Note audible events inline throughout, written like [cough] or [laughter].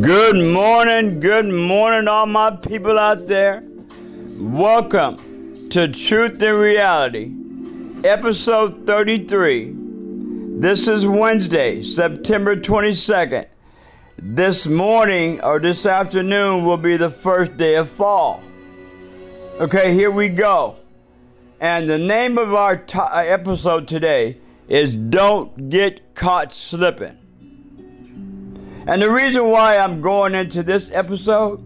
Good morning, good morning, all my people out there. Welcome to Truth and Reality, episode 33. This is Wednesday, September 22nd. This morning or this afternoon will be the first day of fall. Okay, here we go. And the name of our t- uh, episode today is Don't Get Caught Slipping. And the reason why I'm going into this episode,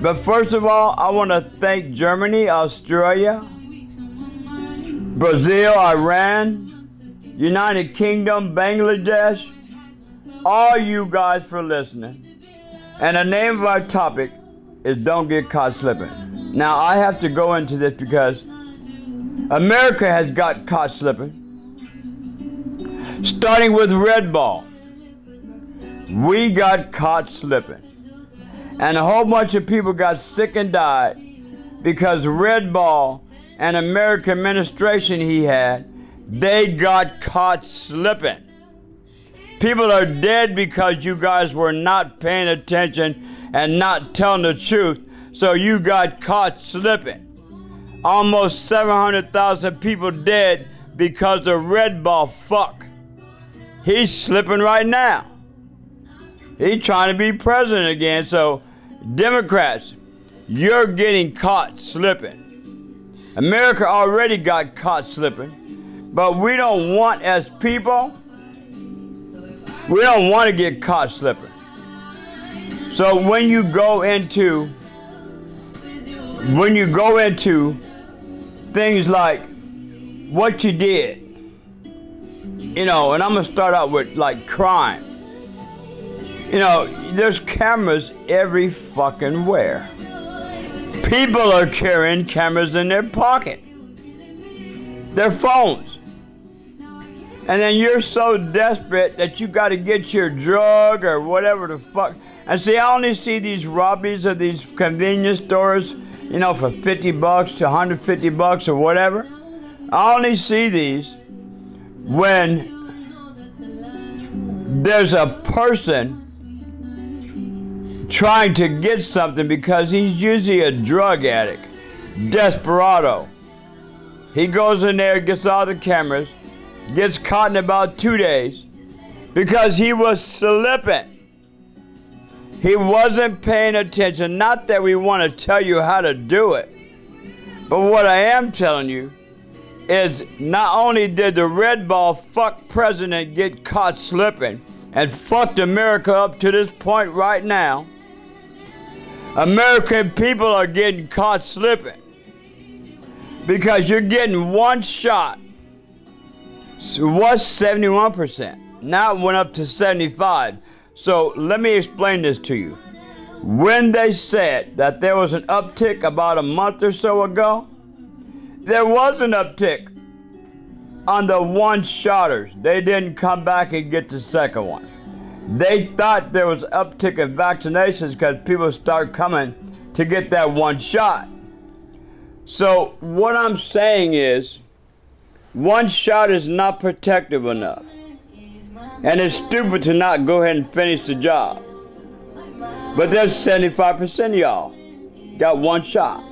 but first of all, I want to thank Germany, Australia, Brazil, Iran, United Kingdom, Bangladesh, all you guys for listening. And the name of our topic is Don't Get Caught Slipping. Now, I have to go into this because America has got caught slipping. Starting with Red Ball. We got caught slipping. And a whole bunch of people got sick and died because Red Ball and American administration he had, they got caught slipping. People are dead because you guys were not paying attention and not telling the truth, so you got caught slipping. Almost 700,000 people dead because of Red Ball fuck. He's slipping right now. He's trying to be president again. So, Democrats, you're getting caught slipping. America already got caught slipping, but we don't want, as people, we don't want to get caught slipping. So when you go into when you go into things like what you did, you know, and I'm gonna start out with like crime. You know, there's cameras every fucking where. People are carrying cameras in their pocket, their phones. And then you're so desperate that you got to get your drug or whatever the fuck. And see, I only see these robberies of these convenience stores, you know, for 50 bucks to 150 bucks or whatever. I only see these when there's a person trying to get something because he's usually a drug addict, desperado. He goes in there, gets all the cameras, gets caught in about two days because he was slipping. He wasn't paying attention. Not that we want to tell you how to do it, but what I am telling you is not only did the red ball fuck president get caught slipping and fucked America up to this point right now, American people are getting caught slipping because you're getting one shot. So was 71%. Now it went up to 75. So let me explain this to you. When they said that there was an uptick about a month or so ago, there was an uptick on the one shotters. They didn't come back and get the second one. They thought there was uptick in vaccinations because people start coming to get that one shot. So what I'm saying is, one shot is not protective enough. And it's stupid to not go ahead and finish the job. But there's 75% of y'all got one shot.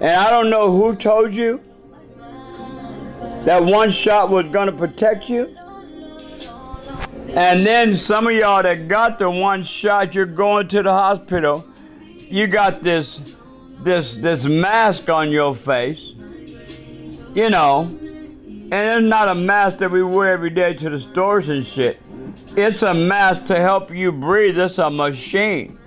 And I don't know who told you that one shot was going to protect you. And then some of y'all that got the one shot, you're going to the hospital. You got this this this mask on your face. You know. And it's not a mask that we wear every day to the stores and shit. It's a mask to help you breathe. It's a machine.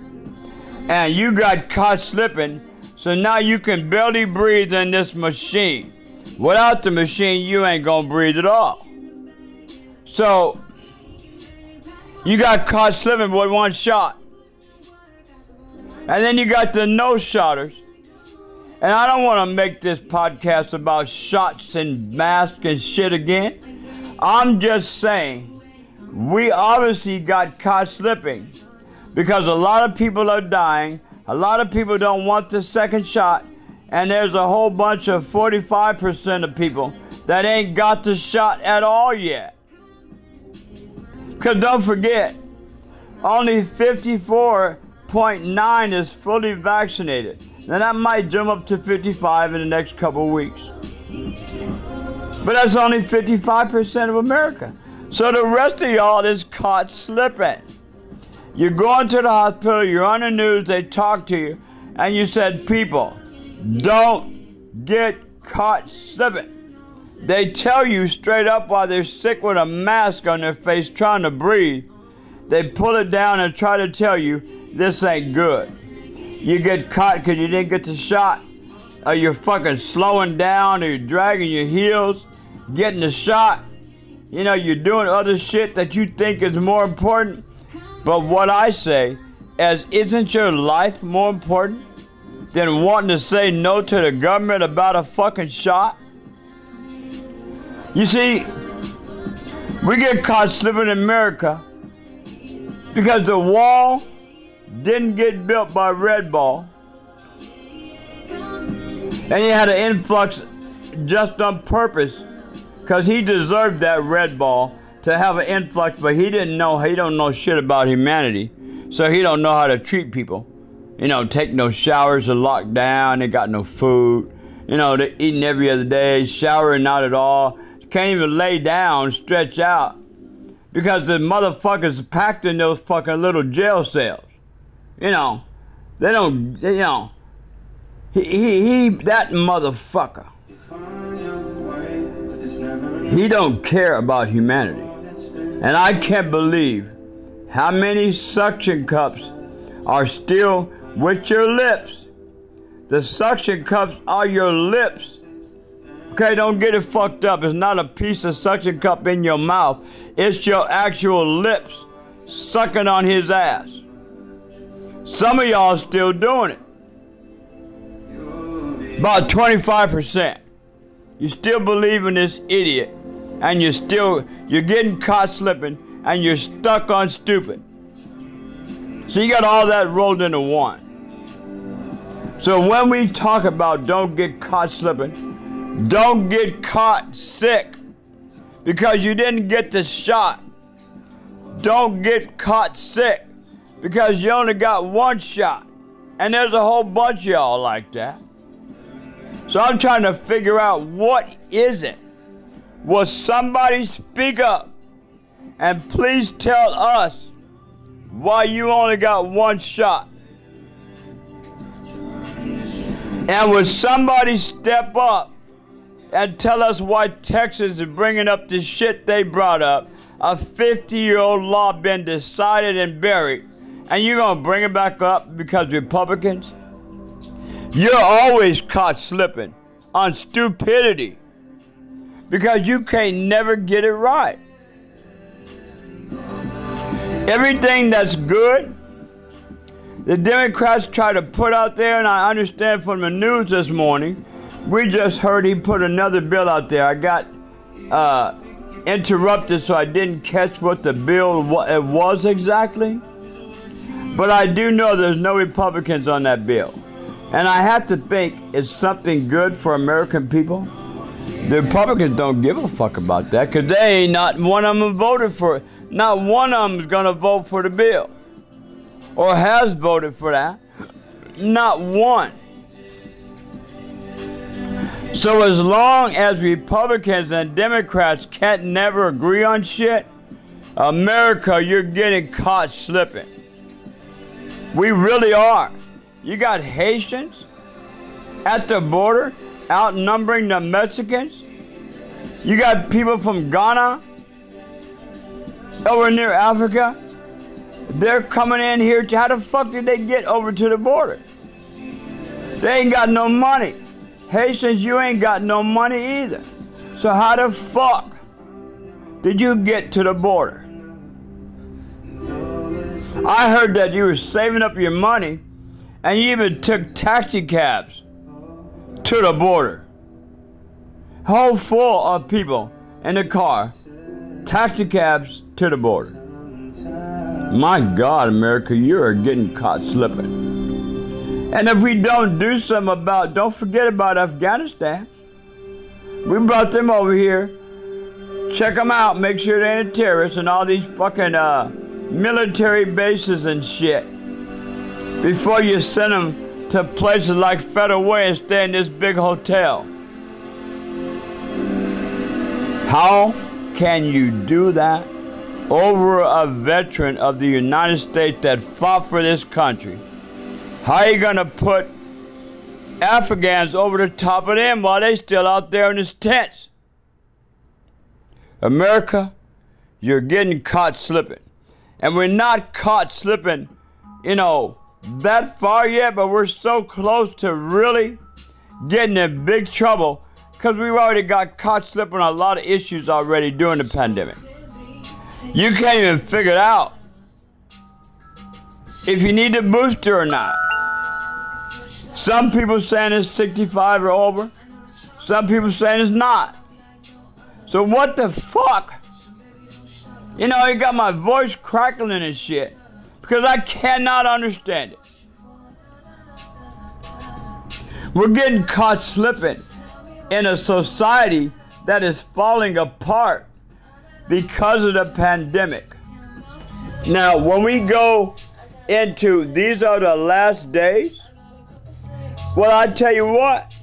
And you got caught slipping, so now you can barely breathe in this machine. Without the machine, you ain't gonna breathe at all. So you got caught slipping with one shot. And then you got the no shotters. And I don't want to make this podcast about shots and masks and shit again. I'm just saying, we obviously got caught slipping because a lot of people are dying. A lot of people don't want the second shot. And there's a whole bunch of 45% of people that ain't got the shot at all yet. Because don't forget, only 54.9 is fully vaccinated. Now that might jump up to 55 in the next couple of weeks. But that's only 55% of America. So the rest of y'all is caught slipping. You're going to the hospital, you're on the news, they talk to you, and you said, people, don't get caught slipping. They tell you straight up while they're sick with a mask on their face trying to breathe. They pull it down and try to tell you this ain't good. You get caught because you didn't get the shot, or you're fucking slowing down, or you're dragging your heels, getting the shot. You know, you're doing other shit that you think is more important. But what I say is, isn't your life more important than wanting to say no to the government about a fucking shot? You see, we get caught slipping in America because the wall didn't get built by Red Ball. And he had an influx just on purpose because he deserved that Red Ball to have an influx, but he didn't know, he don't know shit about humanity. So he don't know how to treat people. You know, take no showers, are locked down, they got no food. You know, they're eating every other day, showering not at all. Can't even lay down, stretch out. Because the motherfuckers packed in those fucking little jail cells. You know, they don't, you know, he, he, he that motherfucker. He don't care about humanity. And I can't believe how many suction cups are still with your lips. The suction cups are your lips. Okay, don't get it fucked up. It's not a piece of suction cup in your mouth. It's your actual lips sucking on his ass. Some of y'all still doing it. About 25%. You still believe in this idiot and you're still you're getting caught slipping and you're stuck on stupid. So you got all that rolled into one. So when we talk about don't get caught slipping, don't get caught sick because you didn't get the shot. Don't get caught sick because you only got one shot. And there's a whole bunch of y'all like that. So I'm trying to figure out what is it Will somebody speak up and please tell us why you only got one shot? And will somebody step up and tell us why Texas is bringing up the shit they brought up? A 50 year old law been decided and buried, and you're gonna bring it back up because Republicans? You're always caught slipping on stupidity because you can't never get it right. Everything that's good, the Democrats try to put out there, and I understand from the news this morning, we just heard he put another bill out there. I got uh, interrupted, so I didn't catch what the bill it was exactly. But I do know there's no Republicans on that bill. And I have to think it's something good for American people. The Republicans don't give a fuck about that because they ain't not one of them voted for it. Not one of them is going to vote for the bill or has voted for that. Not one. So as long as Republicans and Democrats can't never agree on shit, America, you're getting caught slipping. We really are. You got Haitians at the border outnumbering the Mexicans. You got people from Ghana over near Africa. They're coming in here. How the fuck did they get over to the border? They ain't got no money. Haitians, you ain't got no money either. So how the fuck did you get to the border? I heard that you were saving up your money and you even took taxi cabs to the border. Whole full of people in the car, taxi cabs to the border. My God, America, you are getting caught slipping. And if we don't do something about, don't forget about Afghanistan. We brought them over here. Check them out. Make sure they ain't terrorists and all these fucking uh, military bases and shit before you send them to places like Federal Way and stay in this big hotel. How can you do that over a veteran of the United States that fought for this country? How are you going to put Afghans over the top of them while they're still out there in his tents? America, you're getting caught slipping. And we're not caught slipping, you know, that far yet, but we're so close to really getting in big trouble because we've already got caught slipping on a lot of issues already during the pandemic. You can't even figure it out if you need a booster or not. Some people saying it's 65 or over. Some people saying it's not. So what the fuck? You know, you got my voice crackling and shit because I cannot understand it. We're getting caught slipping in a society that is falling apart because of the pandemic. Now, when we go into these are the last days, well, I tell you what,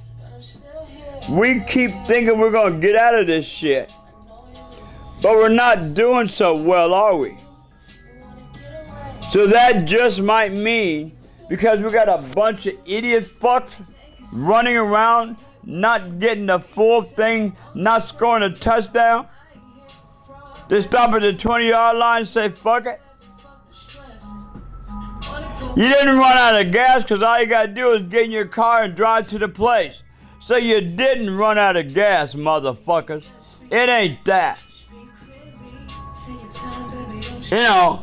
we keep thinking we're going to get out of this shit, but we're not doing so well, are we? So that just might mean because we got a bunch of idiot fucks running around, not getting the full thing, not scoring a touchdown. They stop at the 20 yard line and say, fuck it. You didn't run out of gas because all you got to do is get in your car and drive to the place. So you didn't run out of gas, motherfuckers. It ain't that. You know,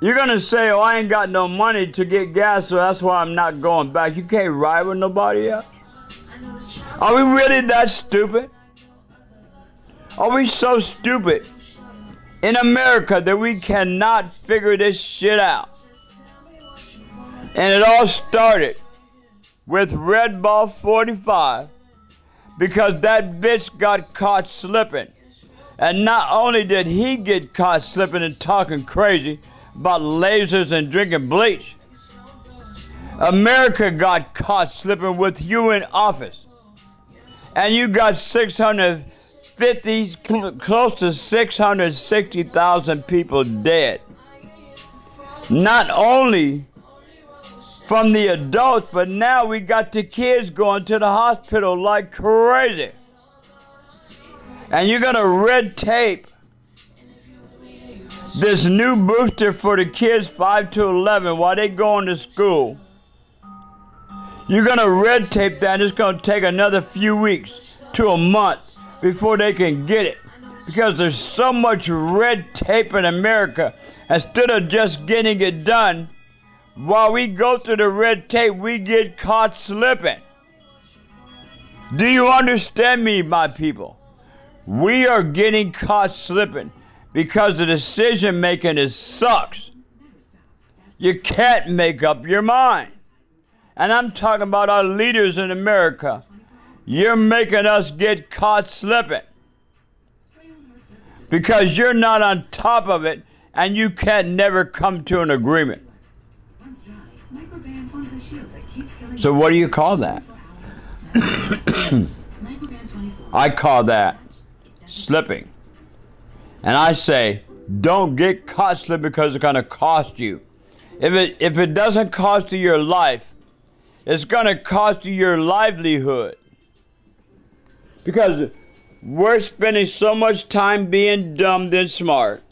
you're going to say, oh, I ain't got no money to get gas, so that's why I'm not going back. You can't ride with nobody else. Are we really that stupid? Are we so stupid in America that we cannot figure this shit out? And it all started with Red Ball 45 because that bitch got caught slipping. And not only did he get caught slipping and talking crazy about lasers and drinking bleach, America got caught slipping with you in office. And you got 650, close to 660,000 people dead. Not only from the adults, but now we got the kids going to the hospital like crazy. And you're going to red tape this new booster for the kids 5 to 11 while they going to school. You're going to red tape that, and it's going to take another few weeks to a month before they can get it. Because there's so much red tape in America. Instead of just getting it done, while we go through the red tape, we get caught slipping. Do you understand me, my people? We are getting caught slipping because the decision making is sucks. You can't make up your mind. And I'm talking about our leaders in America. You're making us get caught slipping because you're not on top of it and you can't never come to an agreement. So what do you call that? [coughs] I call that slipping. And I say, don't get caught slipping because it's going to cost you. If it, if it doesn't cost you your life, it's going to cost you your livelihood. Because we're spending so much time being dumb than smart.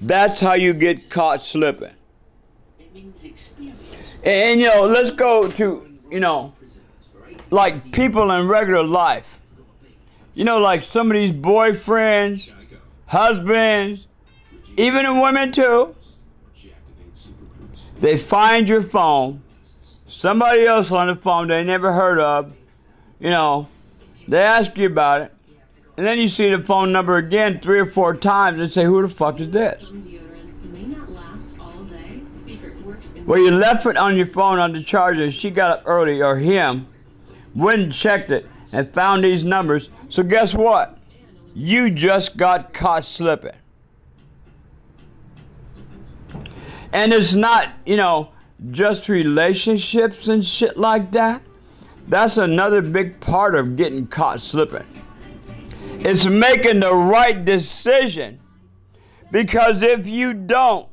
That's how you get caught slipping. And, you know, let's go to, you know, like people in regular life. You know, like some of these boyfriends, husbands, even in women too. They find your phone, somebody else on the phone they never heard of, you know, they ask you about it, and then you see the phone number again three or four times and say, Who the fuck is this? Well, you left it on your phone on the charger. She got up early, or him, went and checked it and found these numbers. So guess what? You just got caught slipping. And it's not, you know, just relationships and shit like that. That's another big part of getting caught slipping. It's making the right decision. Because if you don't,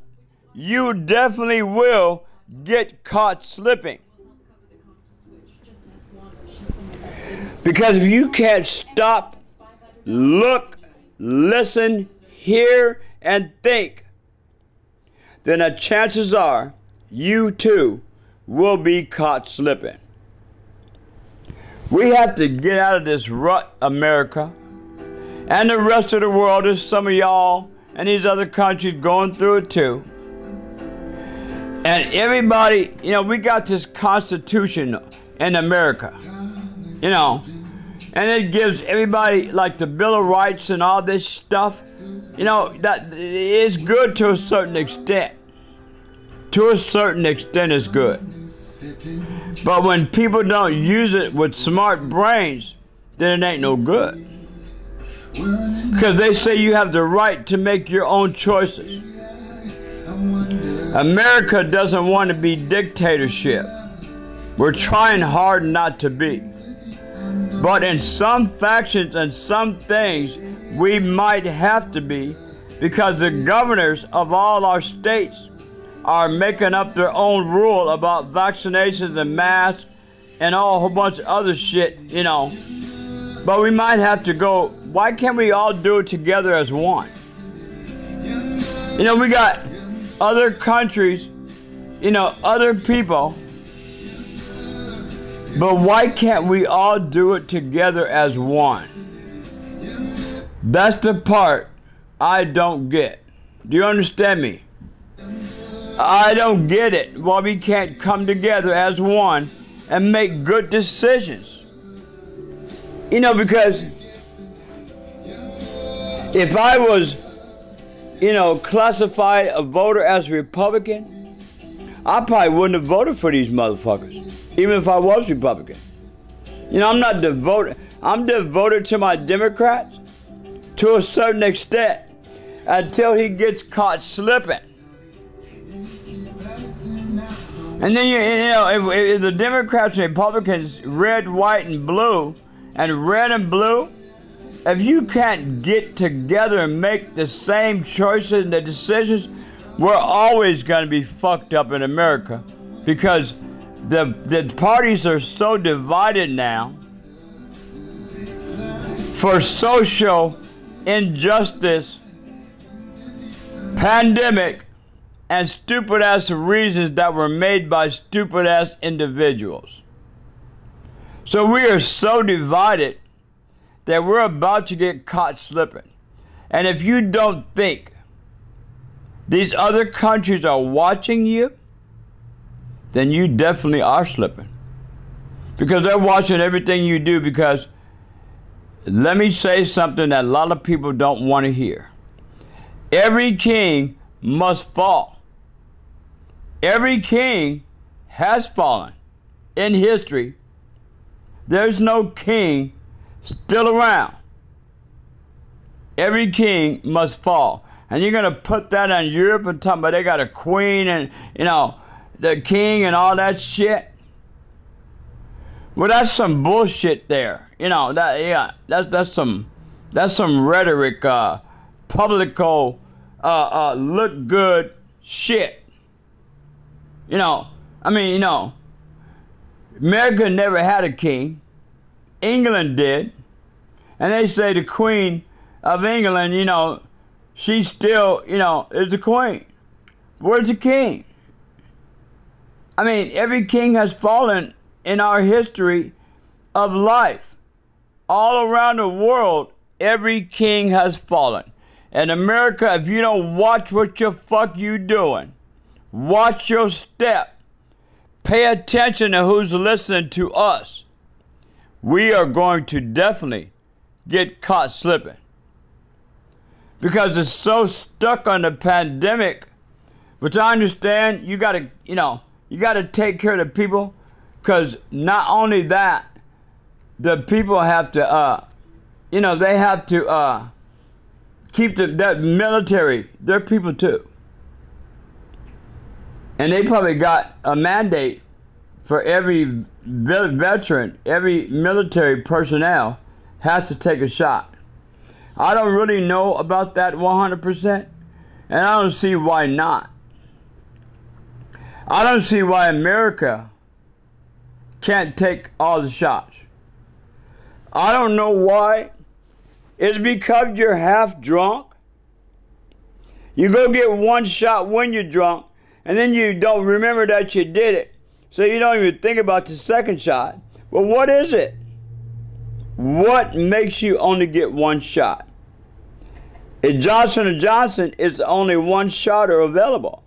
you definitely will get caught slipping. Because if you can't stop, look, listen, hear, and think, then the chances are you too will be caught slipping. We have to get out of this rut, America. And the rest of the world, there's some of y'all and these other countries going through it too. And everybody, you know, we got this constitution in America, you know, and it gives everybody like the Bill of Rights and all this stuff. You know, that is good to a certain extent. To a certain extent, it's good. But when people don't use it with smart brains, then it ain't no good. Because they say you have the right to make your own choices. America doesn't want to be dictatorship. We're trying hard not to be. But in some factions and some things, we might have to be because the governors of all our states are making up their own rule about vaccinations and masks and all a whole bunch of other shit, you know. But we might have to go, why can't we all do it together as one? You know, we got other countries, you know, other people. But why can't we all do it together as one? That's the part I don't get. Do you understand me? I don't get it. Why we can't come together as one and make good decisions. You know, because if I was you know, classify a voter as a Republican, I probably wouldn't have voted for these motherfuckers, even if I was Republican. You know, I'm not devoted. I'm devoted to my Democrats to a certain extent until he gets caught slipping. And then you, you know, if, if the Democrats and Republicans, red, white, and blue, and red and blue if you can't get together and make the same choices and the decisions, we're always going to be fucked up in America because the the parties are so divided now for social injustice, pandemic, and stupid ass reasons that were made by stupid ass individuals. So we are so divided that we're about to get caught slipping. And if you don't think these other countries are watching you, then you definitely are slipping. Because they're watching everything you do. Because let me say something that a lot of people don't want to hear. Every king must fall. Every king has fallen in history. There's no king still around. Every king must fall. And you're going to put that on Europe and talk about they got a queen and, you know, the king and all that shit. Well, that's some bullshit there. You know, that, yeah, that's, that's some, that's some rhetoric, uh, publico, uh, uh, look good shit. You know, I mean, you know, America never had a king. England did. And they say the Queen of England, you know, she still, you know, is the Queen. Where's the King? I mean, every king has fallen in our history of life. All around the world, every king has fallen. In America, if you don't watch what your fuck you doing, watch your step, pay attention to who's listening to us we are going to definitely get caught slipping. Because it's so stuck on the pandemic, which I understand you gotta, you know, you gotta take care of the people. Because not only that, the people have to, uh, you know, they have to uh, keep the that military, they're people too. And they probably got a mandate for every veteran, every military personnel has to take a shot. I don't really know about that 100%, and I don't see why not. I don't see why America can't take all the shots. I don't know why. It's because you're half drunk. You go get one shot when you're drunk, and then you don't remember that you did it. So you don't even think about the second shot. Well, what is it? What makes you only get one shot? If Johnson & Johnson is only one shotter available.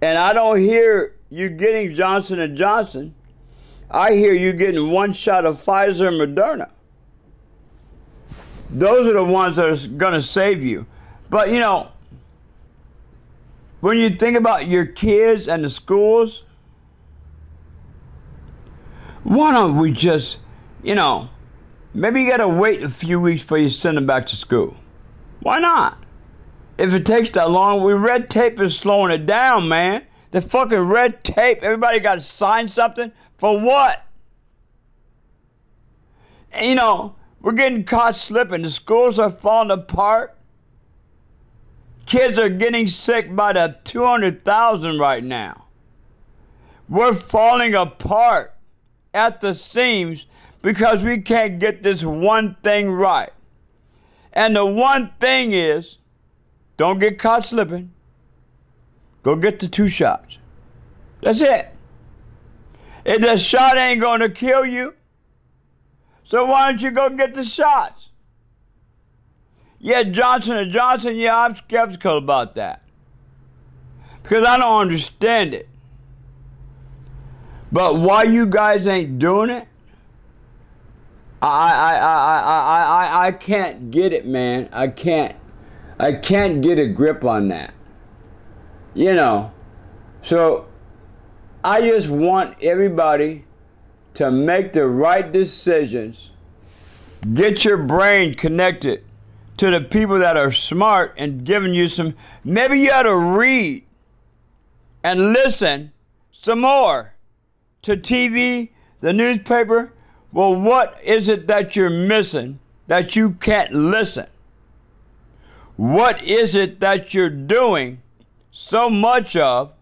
And I don't hear you getting Johnson & Johnson. I hear you getting one shot of Pfizer and Moderna. Those are the ones that are going to save you. But, you know, when you think about your kids and the schools, why don't we just, you know, maybe you got to wait a few weeks before you send them back to school. Why not? If it takes that long, we red tape is slowing it down, man. The fucking red tape, everybody got to sign something for what? And, you know, we're getting caught slipping. The schools are falling apart. Kids are getting sick by the 200,000 right now. We're falling apart at the seams because we can't get this one thing right. And the one thing is don't get caught slipping. Go get the two shots. That's it. If the shot ain't going to kill you, so why don't you go get the shots? Yeah, Johnson Johnson, yeah, I'm skeptical about that. Because I don't understand it. But why you guys ain't doing it? I I I I I I can't get it, man. I can't I can't get a grip on that. You know. So I just want everybody to make the right decisions. Get your brain connected to the people that are smart and giving you some. Maybe you ought to read and listen some more to TV, the newspaper. Well, what is it that you're missing that you can't listen? What is it that you're doing so much of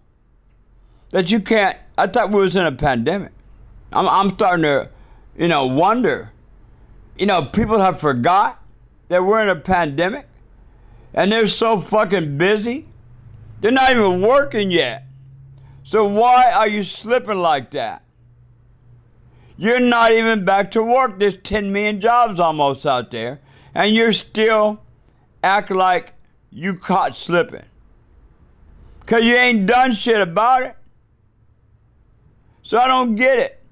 that you can't? I thought we was in a pandemic. I'm, I'm starting to, you know, wonder. You know, people have forgot that we're in a pandemic and they're so fucking busy. They're not even working yet. So why are you slipping like that? You're not even back to work. There's 10 million jobs almost out there, and you're still acting like you caught slipping. Because you ain't done shit about it. So I don't get it.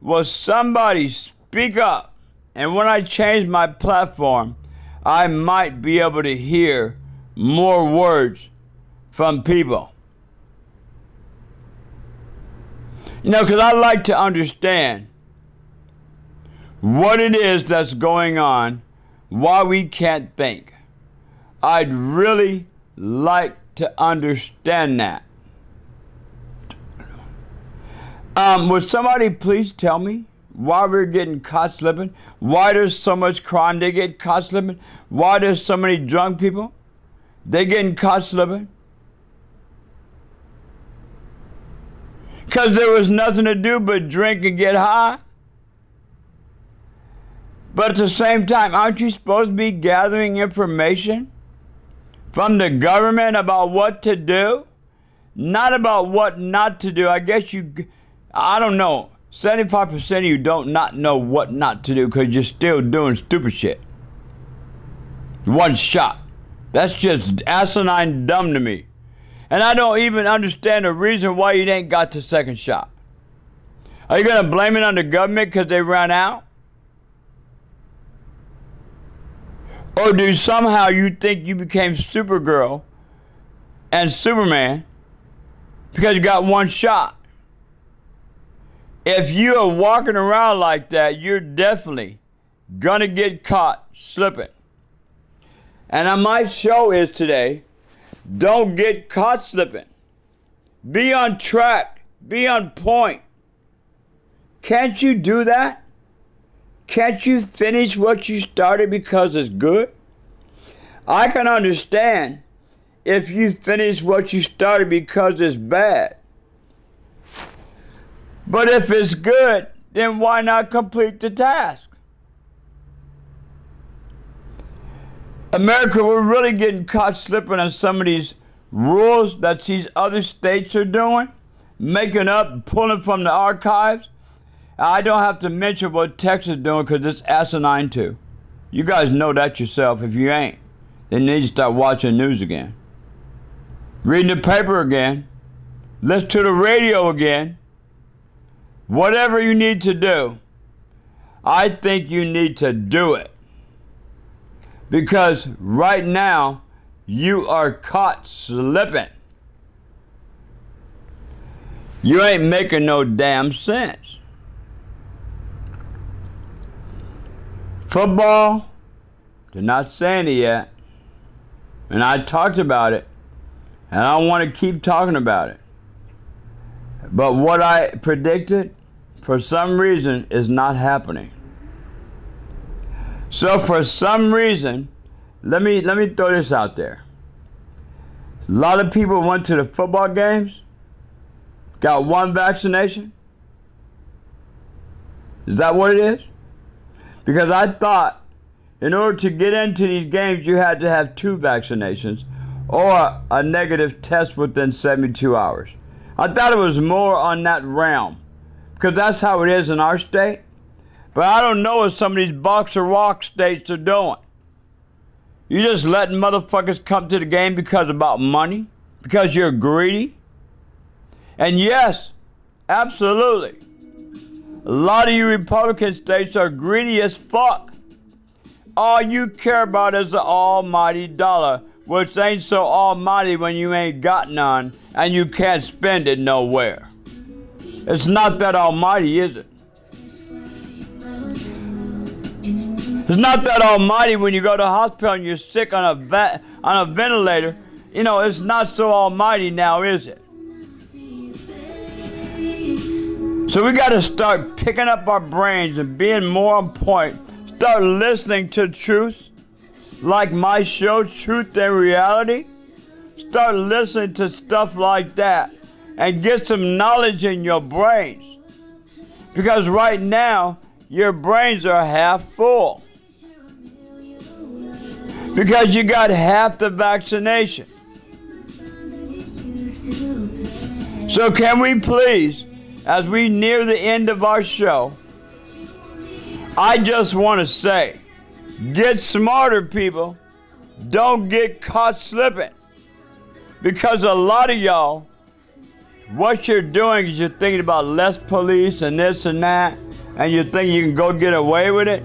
Will somebody speak up? And when I change my platform, I might be able to hear more words from people. You know, because I like to understand what it is that's going on, why we can't think. I'd really like to understand that. Um, would somebody please tell me why we're getting caught slipping? Why there's so much crime they get caught slipping? Why there's so many drunk people? They getting caught slipping? Because there was nothing to do but drink and get high? But at the same time, aren't you supposed to be gathering information from the government about what to do? Not about what not to do. I guess you, I don't know. 75% of you don't not know what not to do because you're still doing stupid shit. One shot. That's just asinine dumb to me. And I don't even understand the reason why you ain't got the second shot. Are you going to blame it on the government because they ran out? Or do somehow you think you became Supergirl and Superman because you got one shot? If you are walking around like that, you're definitely going to get caught slipping. And my show is today don't get caught slipping. be on track, be on point. Can't you do that? Can't you finish what you started because it's good? I can understand if you finish what you started because it's bad. But if it's good, then why not complete the task? America, we're really getting caught slipping on some of these rules that these other states are doing, making up, pulling from the archives. I don't have to mention what Texas is doing because it's asinine too. You guys know that yourself. If you ain't, then you need to start watching news again, reading the paper again, listen to the radio again. Whatever you need to do, I think you need to do it. Because right now, you are caught slipping. You ain't making no damn sense. Football, they're not saying it yet. And I talked about it. And I want to keep talking about it. But what I predicted, for some reason, is not happening. So for some reason, let me let me throw this out there. A lot of people went to the football games, got one vaccination. Is that what it is? Because I thought in order to get into these games, you had to have two vaccinations or a negative test within 72 hours. I thought it was more on that realm because that's how it is in our state. But I don't know what some of these boxer rock states are doing. You just letting motherfuckers come to the game because about money? Because you're greedy? And yes, absolutely. A lot of you Republican states are greedy as fuck. All you care about is the almighty dollar, which ain't so almighty when you ain't got none and you can't spend it nowhere. It's not that almighty, is it? It's not that almighty when you go to hospital and you're sick on a on a ventilator. You know, it's not so almighty now, is it? So we got to start picking up our brains and being more on point. Start listening to truth, like my show, Truth and Reality. Start listening to stuff like that and get some knowledge in your brains. Because right now, your brains are half full because you got half the vaccination. So, can we please, as we near the end of our show, I just want to say get smarter, people. Don't get caught slipping. Because a lot of y'all, what you're doing is you're thinking about less police and this and that, and you think you can go get away with it.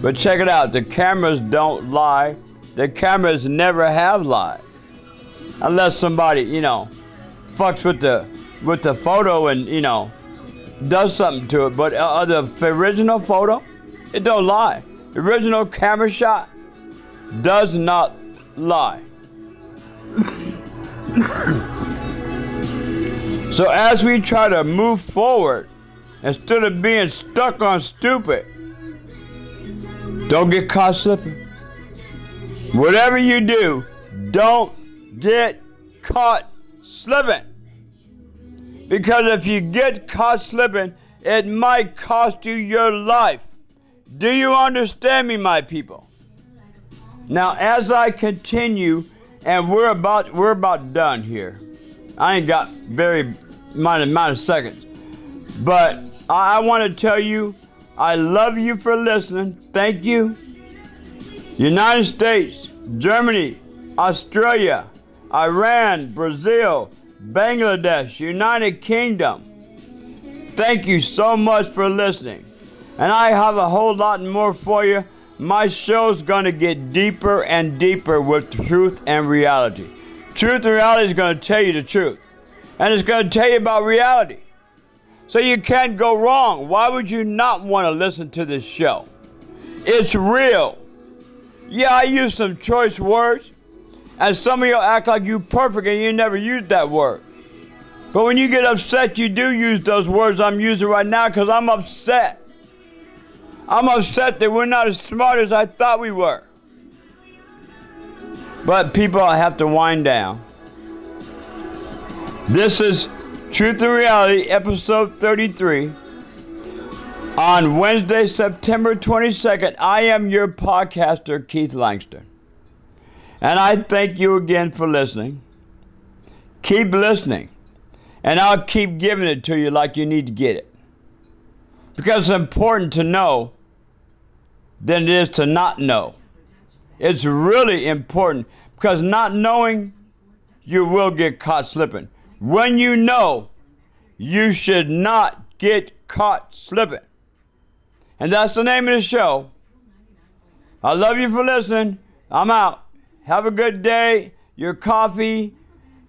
But check it out the cameras don't lie. The cameras never have lied. Unless somebody, you know, fucks with the with the photo and, you know, does something to it. But uh, the original photo, it don't lie. The original camera shot does not lie. so as we try to move forward, instead of being stuck on stupid, don't get caught slipping. Whatever you do, don't get caught slipping. Because if you get caught slipping, it might cost you your life. Do you understand me, my people? Now, as I continue, and we're about we're about done here. I ain't got very amount amount of seconds, but I, I want to tell you I love you for listening. Thank you. United States, Germany, Australia, Iran, Brazil, Bangladesh, United Kingdom. Thank you so much for listening. And I have a whole lot more for you. My show's to get deeper and deeper with truth and reality. Truth and reality is to tell you the truth. And it's to tell you about reality. So you can't go wrong. Why would you not want to listen to this show? It's real. Yeah, I use some choice words, and some of you act like you perfect and you never used that word. But when you get upset, you do use those words I'm using right now because I'm upset. I'm upset that we're not as smart as I thought we were. But people have to wind down. This is Truth and Reality, episode 33. On Wednesday, September 22nd, I am your podcaster, Keith Langston. And I thank you again for listening. Keep listening, and I'll keep giving it to you like you need to get it. Because it's important to know than it is to not know. It's really important because not knowing, you will get caught slipping. When you know, you should not get caught slipping. And that's the name of the show. I love you for listening. I'm out. Have a good day. Your coffee,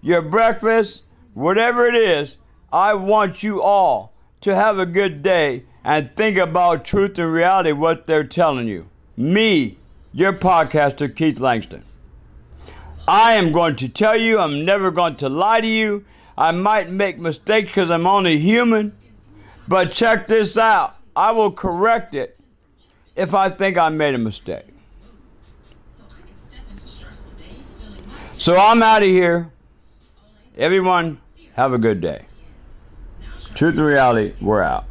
your breakfast, whatever it is, I want you all to have a good day and think about truth and reality, what they're telling you. Me, your podcaster, Keith Langston. I am going to tell you, I'm never going to lie to you. I might make mistakes because I'm only human. But check this out I will correct it if I think I made a mistake. So I'm out of here. Everyone, have a good day. Truth and reality, we're out.